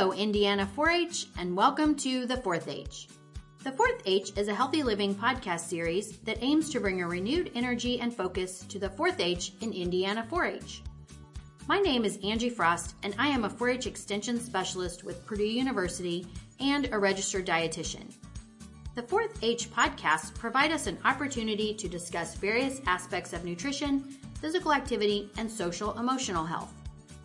Hello, Indiana 4 H, and welcome to The Fourth H. The Fourth H is a healthy living podcast series that aims to bring a renewed energy and focus to the Fourth H in Indiana 4 H. My name is Angie Frost, and I am a 4 H Extension Specialist with Purdue University and a registered dietitian. The Fourth H podcasts provide us an opportunity to discuss various aspects of nutrition, physical activity, and social emotional health.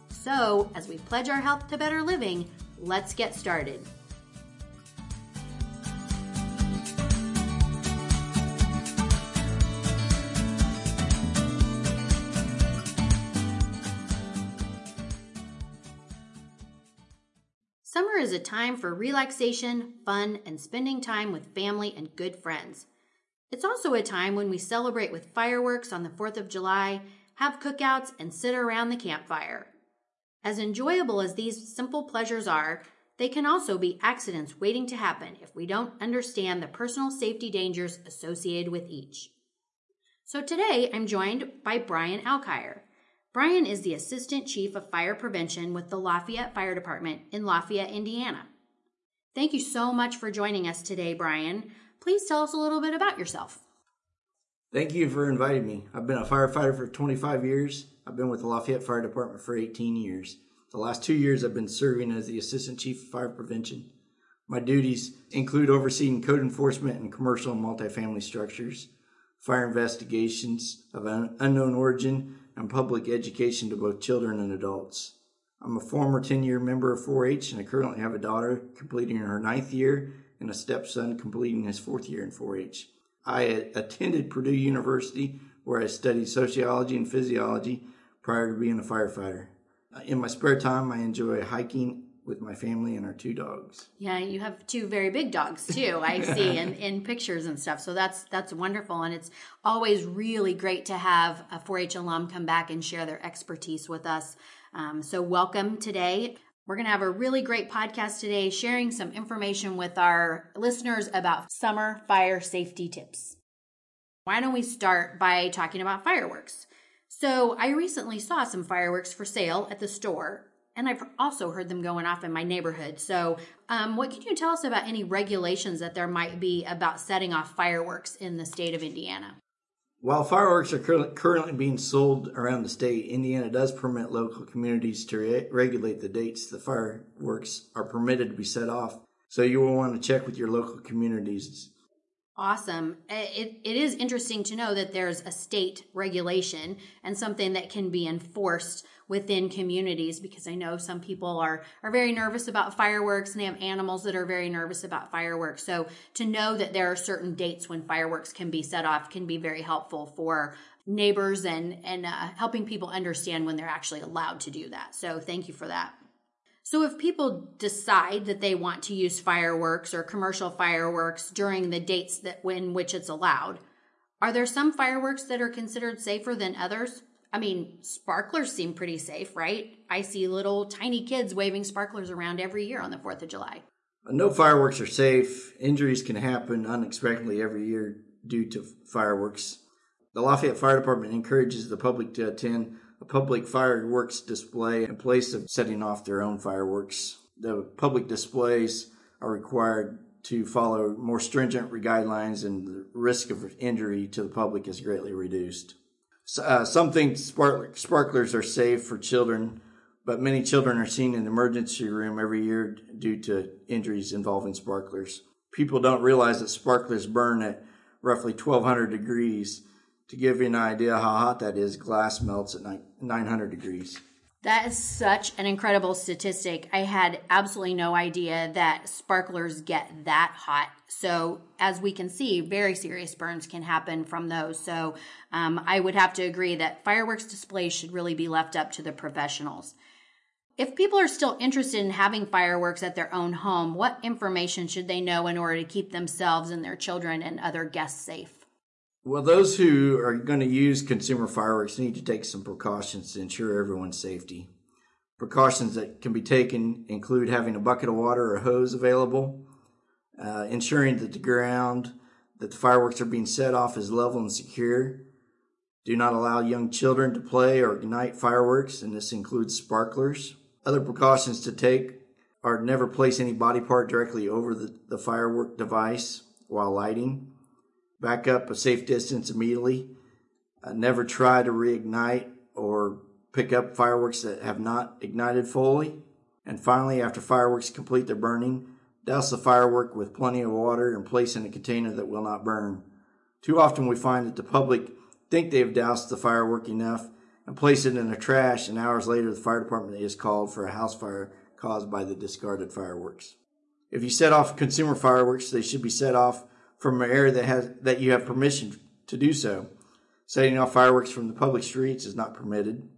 So, as we pledge our health to better living, let's get started. Summer is a time for relaxation, fun, and spending time with family and good friends. It's also a time when we celebrate with fireworks on the 4th of July, have cookouts, and sit around the campfire. As enjoyable as these simple pleasures are, they can also be accidents waiting to happen if we don't understand the personal safety dangers associated with each. So today I'm joined by Brian Alkire. Brian is the Assistant Chief of Fire Prevention with the Lafayette Fire Department in Lafayette, Indiana. Thank you so much for joining us today, Brian. Please tell us a little bit about yourself. Thank you for inviting me. I've been a firefighter for 25 years I've been with the Lafayette Fire Department for 18 years. The last two years, I've been serving as the Assistant Chief of Fire Prevention. My duties include overseeing code enforcement in commercial and multifamily structures, fire investigations of an unknown origin, and public education to both children and adults. I'm a former 10 year member of 4 H, and I currently have a daughter completing her ninth year and a stepson completing his fourth year in 4 H. I attended Purdue University, where I studied sociology and physiology prior to being a firefighter. In my spare time, I enjoy hiking with my family and our two dogs. Yeah, you have two very big dogs too. I see in, in pictures and stuff. So that's that's wonderful, and it's always really great to have a 4-H alum come back and share their expertise with us. Um, so welcome today. We're going to have a really great podcast today, sharing some information with our listeners about summer fire safety tips. Why don't we start by talking about fireworks? So I recently saw some fireworks for sale at the store, and I've also heard them going off in my neighborhood. So, um, what can you tell us about any regulations that there might be about setting off fireworks in the state of Indiana? While fireworks are currently being sold around the state, Indiana does permit local communities to re- regulate the dates the fireworks are permitted to be set off. So you will want to check with your local communities Awesome. It, it is interesting to know that there's a state regulation and something that can be enforced within communities because I know some people are, are very nervous about fireworks and they have animals that are very nervous about fireworks. So to know that there are certain dates when fireworks can be set off can be very helpful for neighbors and, and uh, helping people understand when they're actually allowed to do that. So thank you for that. So if people decide that they want to use fireworks or commercial fireworks during the dates that in which it's allowed, are there some fireworks that are considered safer than others? I mean, sparklers seem pretty safe, right? I see little tiny kids waving sparklers around every year on the 4th of July. No fireworks are safe. Injuries can happen unexpectedly every year due to fireworks. The Lafayette Fire Department encourages the public to attend a public fireworks display in place of setting off their own fireworks. The public displays are required to follow more stringent guidelines and the risk of injury to the public is greatly reduced. Uh, some think sparklers are safe for children, but many children are seen in the emergency room every year due to injuries involving sparklers. People don't realize that sparklers burn at roughly 1200 degrees to give you an idea how hot that is, glass melts at 900 degrees. That is such an incredible statistic. I had absolutely no idea that sparklers get that hot. So, as we can see, very serious burns can happen from those. So, um, I would have to agree that fireworks displays should really be left up to the professionals. If people are still interested in having fireworks at their own home, what information should they know in order to keep themselves and their children and other guests safe? Well, those who are going to use consumer fireworks need to take some precautions to ensure everyone's safety. Precautions that can be taken include having a bucket of water or hose available, uh, ensuring that the ground that the fireworks are being set off is level and secure. Do not allow young children to play or ignite fireworks, and this includes sparklers. Other precautions to take are never place any body part directly over the, the firework device while lighting. Back up a safe distance immediately. Uh, never try to reignite or pick up fireworks that have not ignited fully. And finally, after fireworks complete their burning, douse the firework with plenty of water and place in a container that will not burn. Too often we find that the public think they have doused the firework enough and place it in the trash, and hours later the fire department is called for a house fire caused by the discarded fireworks. If you set off consumer fireworks, they should be set off from an area that has that you have permission to do so. Setting off fireworks from the public streets is not permitted.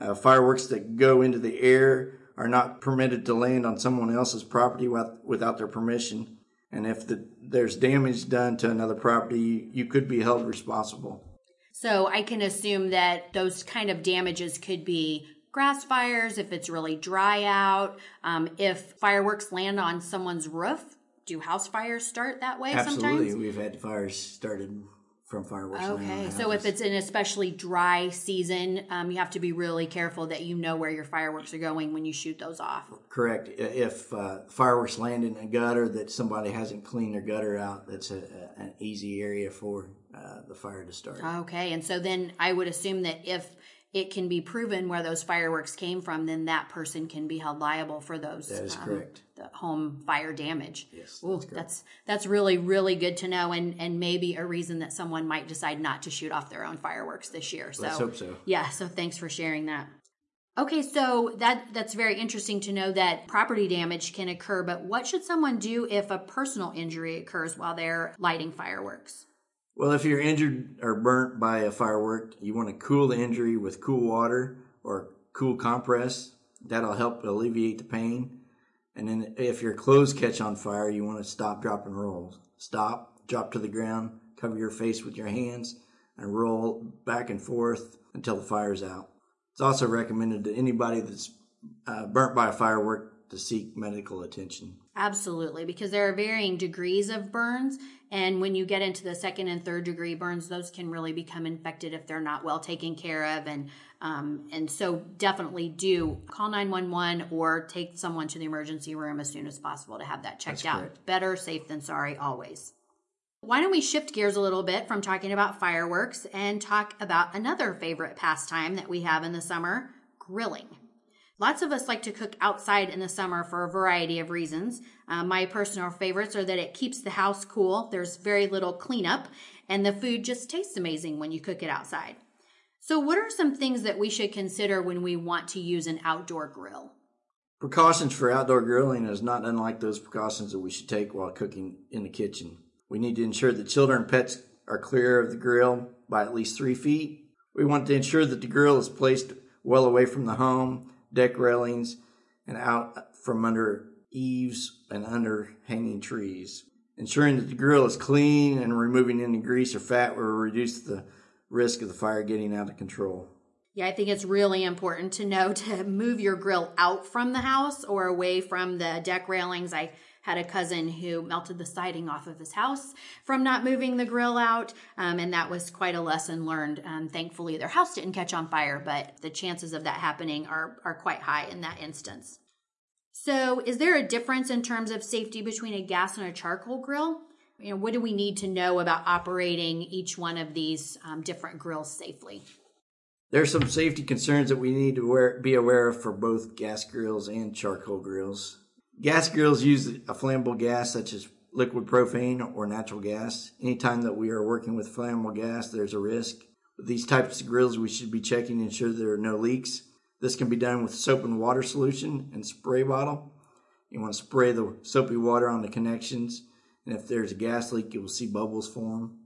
Uh, fireworks that go into the air are not permitted to land on someone else's property without, their permission. And if the, there's damage done to another property, you, you could be held responsible. So I can assume that those kind of damages could be grass fires, if it's really dry out, um, if fireworks land on someone's roof. Do house fires start that way Absolutely. sometimes? We've had fires started from fireworks. landing Okay, so if it's an especially dry season, um, you have to be really careful that you know where your fireworks are going when you shoot those off. Correct. If uh, fireworks land in a gutter that somebody hasn't cleaned their gutter out, that's a, a, an easy area for uh, the fire to start. Okay, and so then I would assume that if it can be proven where those fireworks came from, then that person can be held liable for those. That is um, correct. The home fire damage. Yes, Ooh, that's that's really really good to know, and and maybe a reason that someone might decide not to shoot off their own fireworks this year. So Let's hope so. yeah, so thanks for sharing that. Okay, so that that's very interesting to know that property damage can occur, but what should someone do if a personal injury occurs while they're lighting fireworks? Well, if you're injured or burnt by a firework, you want to cool the injury with cool water or cool compress. That'll help alleviate the pain. And then if your clothes catch on fire, you want to stop, drop, and roll. Stop, drop to the ground, cover your face with your hands, and roll back and forth until the fire's out. It's also recommended to anybody that's uh, burnt by a firework to seek medical attention. Absolutely, because there are varying degrees of burns. And when you get into the second and third degree burns, those can really become infected if they're not well taken care of. And um, and so definitely do call 911 or take someone to the emergency room as soon as possible to have that checked That's out. correct. Better safe than sorry, always. Why don't we shift gears a little bit from talking about fireworks and talk about another favorite pastime that we have in the summer grilling? Lots of us like to cook outside in the summer for a variety of reasons. Uh, my personal favorites are that it keeps the house cool, there's very little cleanup, and the food just tastes amazing when you cook it outside. So, what are some things that we should consider when we want to use an outdoor grill? Precautions for outdoor grilling is not unlike those precautions that we should take while cooking in the kitchen. We need to ensure that children and pets are clear of the grill by at least three feet. We want to ensure that the grill is placed well away from the home, deck railings, and out from under eaves and under hanging trees. Ensuring that the grill is clean and removing any grease or fat will reduce the risk of the fire getting out of control. Yeah, I think it's really important to know to move your grill out from the house or away from the deck railings. I had a cousin who melted the siding off of his house from not moving the grill out, um, and that was quite a lesson learned. Um, thankfully, their house didn't catch on fire, but the chances of that happening are are quite high in that instance. So, is there a difference in terms of safety between a gas and a charcoal grill? You know, what do we need to know about operating each one of these um, different grills safely? There's some safety concerns that we need to aware, be aware of for both gas grills and charcoal grills. Gas grills use a flammable gas such as liquid propane or natural gas. Anytime that we are working with flammable gas, there's a risk. With these types of grills, we should be checking to ensure there are no leaks. This can be done with soap and water solution and spray bottle. You want to spray the soapy water on the connections, and if there's a gas leak, you will see bubbles form.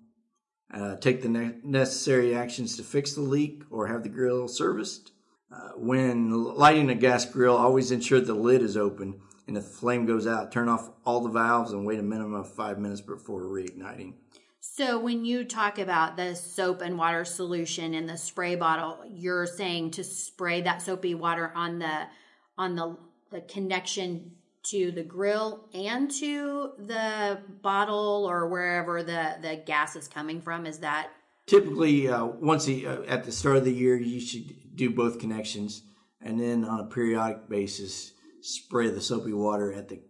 Uh, take the ne- necessary actions to fix the leak or have the grill serviced. Uh, when lighting a gas grill, always ensure the lid is open. And if the flame goes out, turn off all the valves and wait a minimum of five minutes before reigniting. So, when you talk about the soap and water solution in the spray bottle, you're saying to spray that soapy water on the on the the connection to the grill and to the bottle or wherever the the gas is coming from. Is that Typically, uh, once a, uh, at the start of the year, you should do both connections, and then on a periodic basis, spray the soapy water at the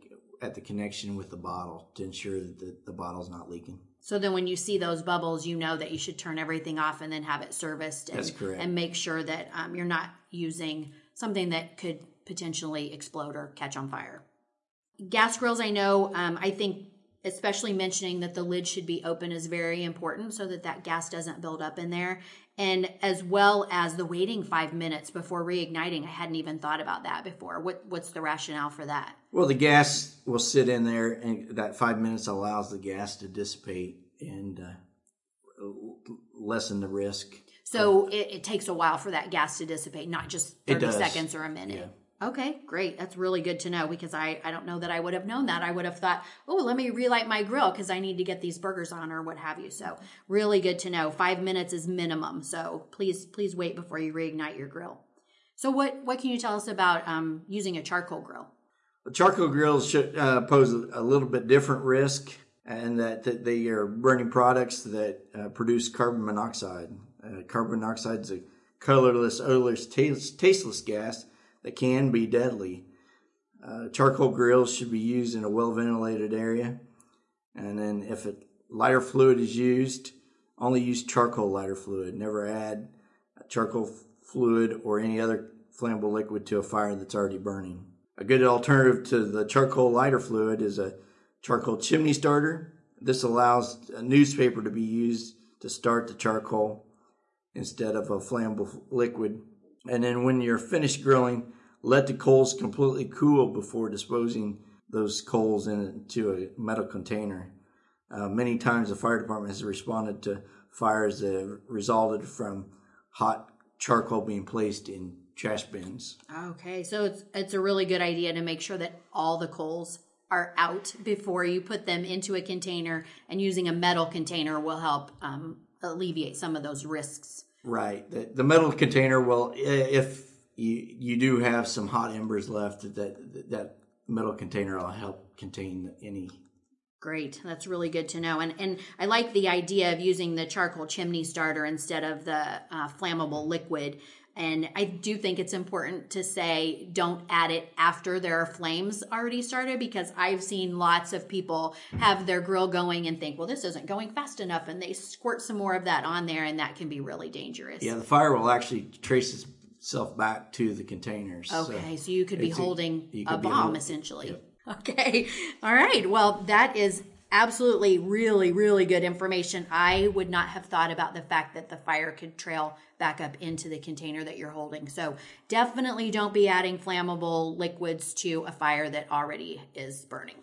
at the connection with the bottle to ensure that the, the bottle's not leaking. So then when you see those bubbles, you know that you should turn everything off and then have it serviced. And, That's correct. And make sure that um, you're not using something that could potentially explode or catch on fire. Gas grills, I know, um, I think especially mentioning that the lid should be open is very important so that that gas doesn't build up in there. And as well as the waiting five minutes before reigniting i hadn't even thought about that before. What what's the rationale for that? Well, the gas will sit in there, and that five minutes allows the gas to dissipate and uh, lessen the risk. so it, it takes a while for that gas to dissipate not just 30 seconds or a minute Okay, great. That's really good to know because I, I don't know that I would have known that. I would have thought, oh, let me relight my grill because I need to get these burgers on or what have you. So really good to know. Five minutes is minimum. So please please wait before you reignite your grill. So what what can you tell us about um, using a charcoal grill? Charcoal grills should uh, pose a little bit different risk, and that, that they are burning products that uh, produce carbon monoxide. Uh, carbon monoxide is a colorless, odorless, tasteless gas that can be deadly. Uh, charcoal grills should be used in a well ventilated area, and then if a lighter fluid is used, only use charcoal lighter fluid. Never add charcoal fluid or any other flammable liquid to a fire that's already burning. A good alternative to the charcoal lighter fluid is a charcoal chimney starter. This allows a newspaper to be used to start the charcoal instead of a flammable liquid. And then when you're finished grilling, let the coals completely cool before disposing those coals into a metal container. Uh, many times the fire department has responded to fires that have resulted from hot charcoal being placed in trash bins. Okay, so it's it's a really good idea to make sure that all the coals are out before you put them into a container, and using a metal container will help um, alleviate some of those risks. Right. The, the metal container will, i- if you you do have some hot embers left, that that metal container will help contain any. Great, that's really good to know, and and I like the idea of using the charcoal chimney starter instead of the uh, flammable liquid. And I do think it's important to say don't add it after there are flames already started because I've seen lots of people have their grill going and think, well, this isn't going fast enough, and they squirt some more of that on there, and that can be really dangerous. Yeah, the fire will actually trace itself back to the containers. Okay, so, you could be a- holding a be bomb hold- essentially. Okay, all right. Well, that is absolutely really, really good information. I would not have thought about the fact that the fire could trail back up into the container that you're holding. So definitely don't be adding flammable liquids to a fire that already is burning.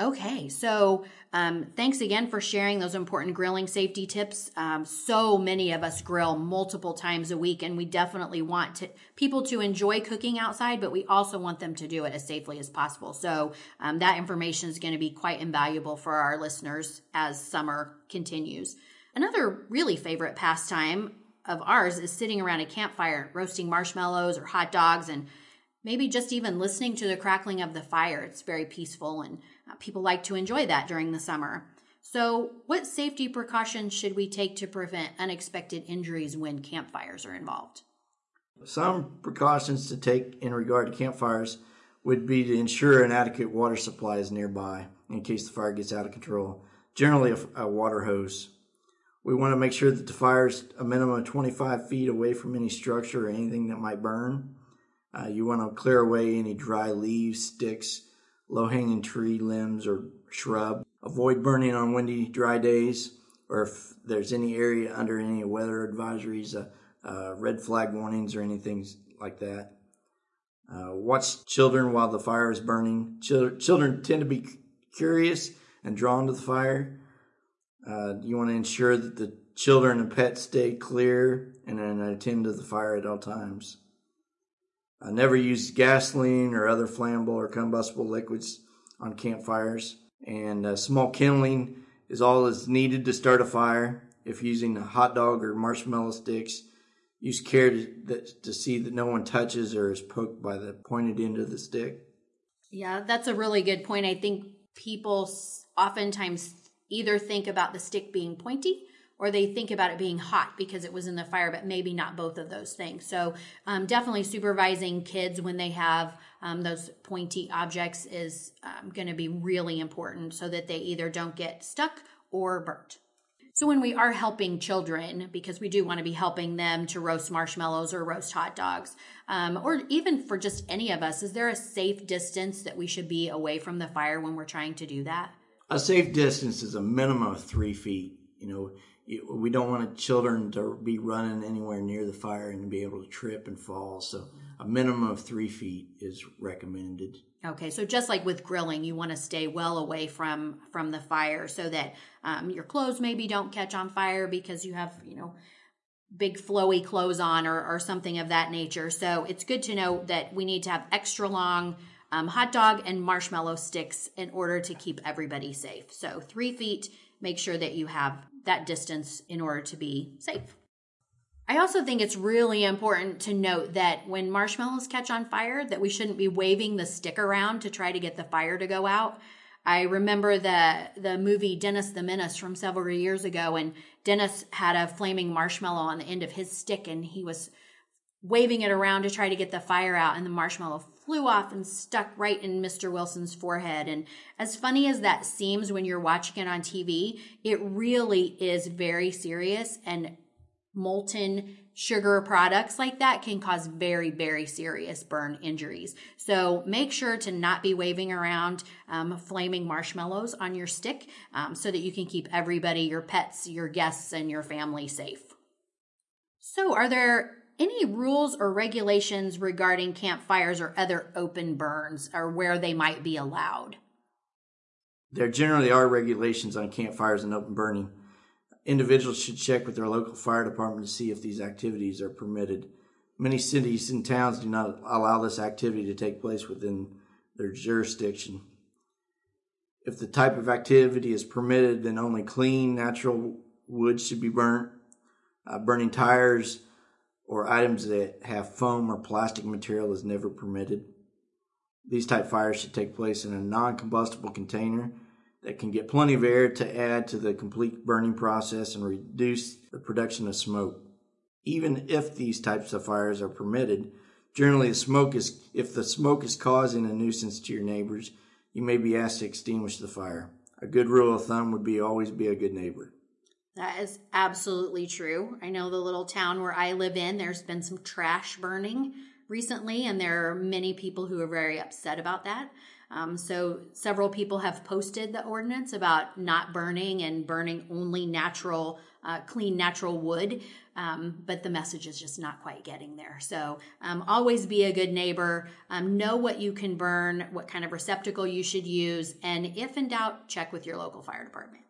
Okay, so um, thanks again for sharing those important grilling safety tips. Um, so many of us grill multiple times a week, and we definitely want to, people to enjoy cooking outside, but we also want them to do it as safely as possible. So um, that information is going to be quite invaluable for our listeners as summer continues. Another really favorite pastime of ours is sitting around a campfire, roasting marshmallows or hot dogs, and maybe just even listening to the crackling of the fire. It's very peaceful, and people like to enjoy that during the summer. So, what safety precautions should we take to prevent unexpected injuries when campfires are involved? Some precautions to take in regard to campfires would be to ensure an adequate water supply is nearby in case the fire gets out of control. Generally, a, a water hose. We want to make sure that the fire is a minimum of 25 feet away from any structure or anything that might burn. Uh, you want to clear away any dry leaves, sticks, low hanging tree limbs, or shrub. Avoid burning on windy, dry days, or if there's any area under any weather advisories, uh, uh, red flag warnings, or anything like that. Uh, watch children while the fire is burning. Chil- children tend to be curious and drawn to the fire. Uh, you want to ensure that the children and pets stay clear and attend to the fire at all times. Uh, never use gasoline or other flammable or combustible liquids on campfires. And uh, small kindling is all that's needed to start a fire. If using a hot dog or marshmallow sticks, use care to, that, to see that no one touches or is poked by the pointed end of the stick. Yeah, that's a really good point. I think people oftentimes either think about the stick being pointy or they think about it being hot because it was in the fire, but maybe not both of those things. So, um, definitely supervising kids when they have um, those pointy objects is um, going to be really important so that they either don't get stuck or burnt. So when we are helping children, because we do want to be helping them to roast marshmallows or roast hot dogs, um, or even for just any of us, is there a safe distance that we should be away from the fire when we're trying to do that? A safe distance is a minimum of three feet. You know, we don't want children to be running anywhere near the fire and be able to trip and fall. So a minimum of three feet is recommended. Okay, so just like with grilling, you want to stay well away from from the fire so that um, your clothes maybe don't catch on fire because you have you know big flowy clothes on or, or something of that nature. So it's good to know that we need to have extra long um, hot dog and marshmallow sticks in order to keep everybody safe. So three feet. Make sure that you have that distance in order to be safe. I also think it's really important to note that when marshmallows catch on fire that we shouldn't be waving the stick around to try to get the fire to go out. I remember the the movie Dennis the Menace from several years ago and Dennis had a flaming marshmallow on the end of his stick and he was waving it around to try to get the fire out and the marshmallow flew off and stuck right in Mr. Wilson's forehead. And as funny as that seems when you're watching it on TV, it really is very serious and molten sugar products like that can cause very, very serious burn injuries. So make sure to not be waving around um, flaming marshmallows on your stick um, so that you can keep everybody, your pets, your guests, and your family safe. So, are there any rules or regulations regarding campfires or other open burns or where they might be allowed? There generally are regulations on campfires and open burning individuals should check with their local fire department to see if these activities are permitted. Many cities and towns do not allow this activity to take place within their jurisdiction. If the type of activity is permitted, then only clean, natural wood should be burnt. Uh, burning tires or items that have foam or plastic material is never permitted. These type fires should take place in a non combustible container that can get plenty of air to add to the complete burning process and reduce the production of smoke. Even if these types of fires are permitted, generally the smoke is if the smoke is causing a nuisance to your neighbors, you may be asked to extinguish the fire. A good rule of thumb would be always be a good neighbor. That is absolutely true. I know the little town where I live in, there's been some trash burning recently, and there are many people who are very upset about that. Um, so several people have posted the ordinance about not burning and burning only natural, uh, clean natural wood. Um, but the message is just not quite getting there. So um, always be a good neighbor. Um, know what you can burn, what kind of receptacle you should use, and if in doubt, check with your local fire department.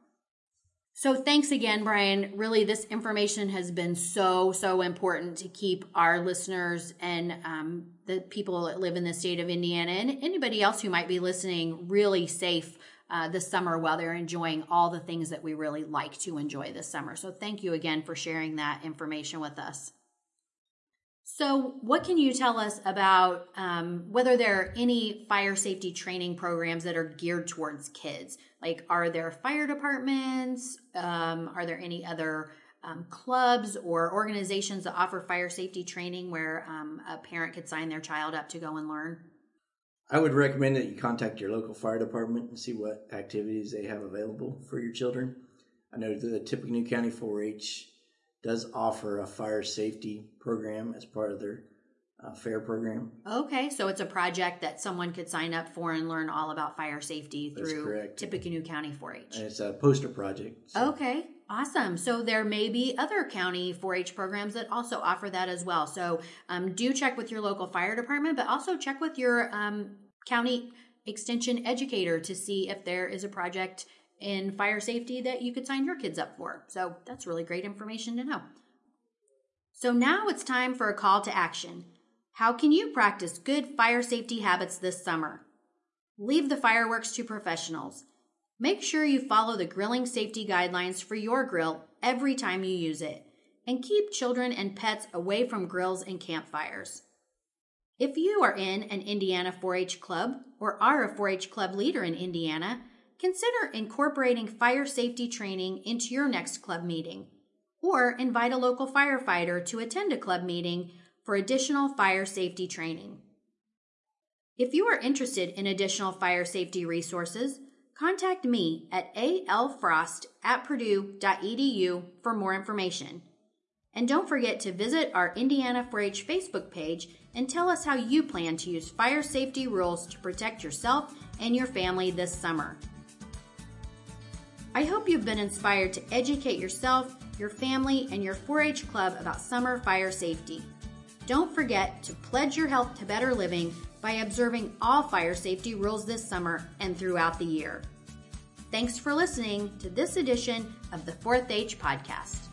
So thanks again, Brian. Really, this information has been so, so important to keep our listeners and um, the people that live in the state of Indiana and anybody else who might be listening really safe uh, this summer while they're enjoying all the things that we really like to enjoy this summer. So thank you again for sharing that information with us. So, what can you tell us about um, whether there are any fire safety training programs that are geared towards kids? Like, are there fire departments? Um, are there any other um, clubs or organizations that offer fire safety training where um, a parent could sign their child up to go and learn? I would recommend that you contact your local fire department and see what activities they have available for your children. I know the Tippecanoe County 4 H does offer a fire safety program as part of their uh, fair program. Okay, so it's a project that someone could sign up for and learn all about fire safety That's through correct. Tippecanoe County 4-H. And it's a poster project. so- Okay, awesome. So there may be other county 4-H programs that also offer that as well. So um, do check with your local fire department, but also check with your um, county extension educator to see if there is a project in fire safety that you could sign your kids up for. So that's really great information to know. So now it's time for a call to action. How can you practice good fire safety habits this summer? Leave the fireworks to professionals. Make sure you follow the grilling safety guidelines for your grill every time you use it, and keep children and pets away from grills and campfires. If you are in an Indiana 4 H club or are a 4 H club leader in Indiana, consider incorporating fire safety training into your next club meeting. or invite a local firefighter to attend a club meeting for additional fire safety training. If you are interested in additional fire safety resources, contact me at alfrost at purdue.edu for more information. And don't forget to visit our Indiana 4 H Facebook page and tell us how you plan to use fire safety rules to protect yourself and your family this summer. I hope you've been inspired to educate yourself, your family, and your 4 H club about summer fire safety. Don't forget to pledge your health to better living by observing all fire safety rules this summer and throughout the year. Thanks for listening to this edition of the 4th H Podcast.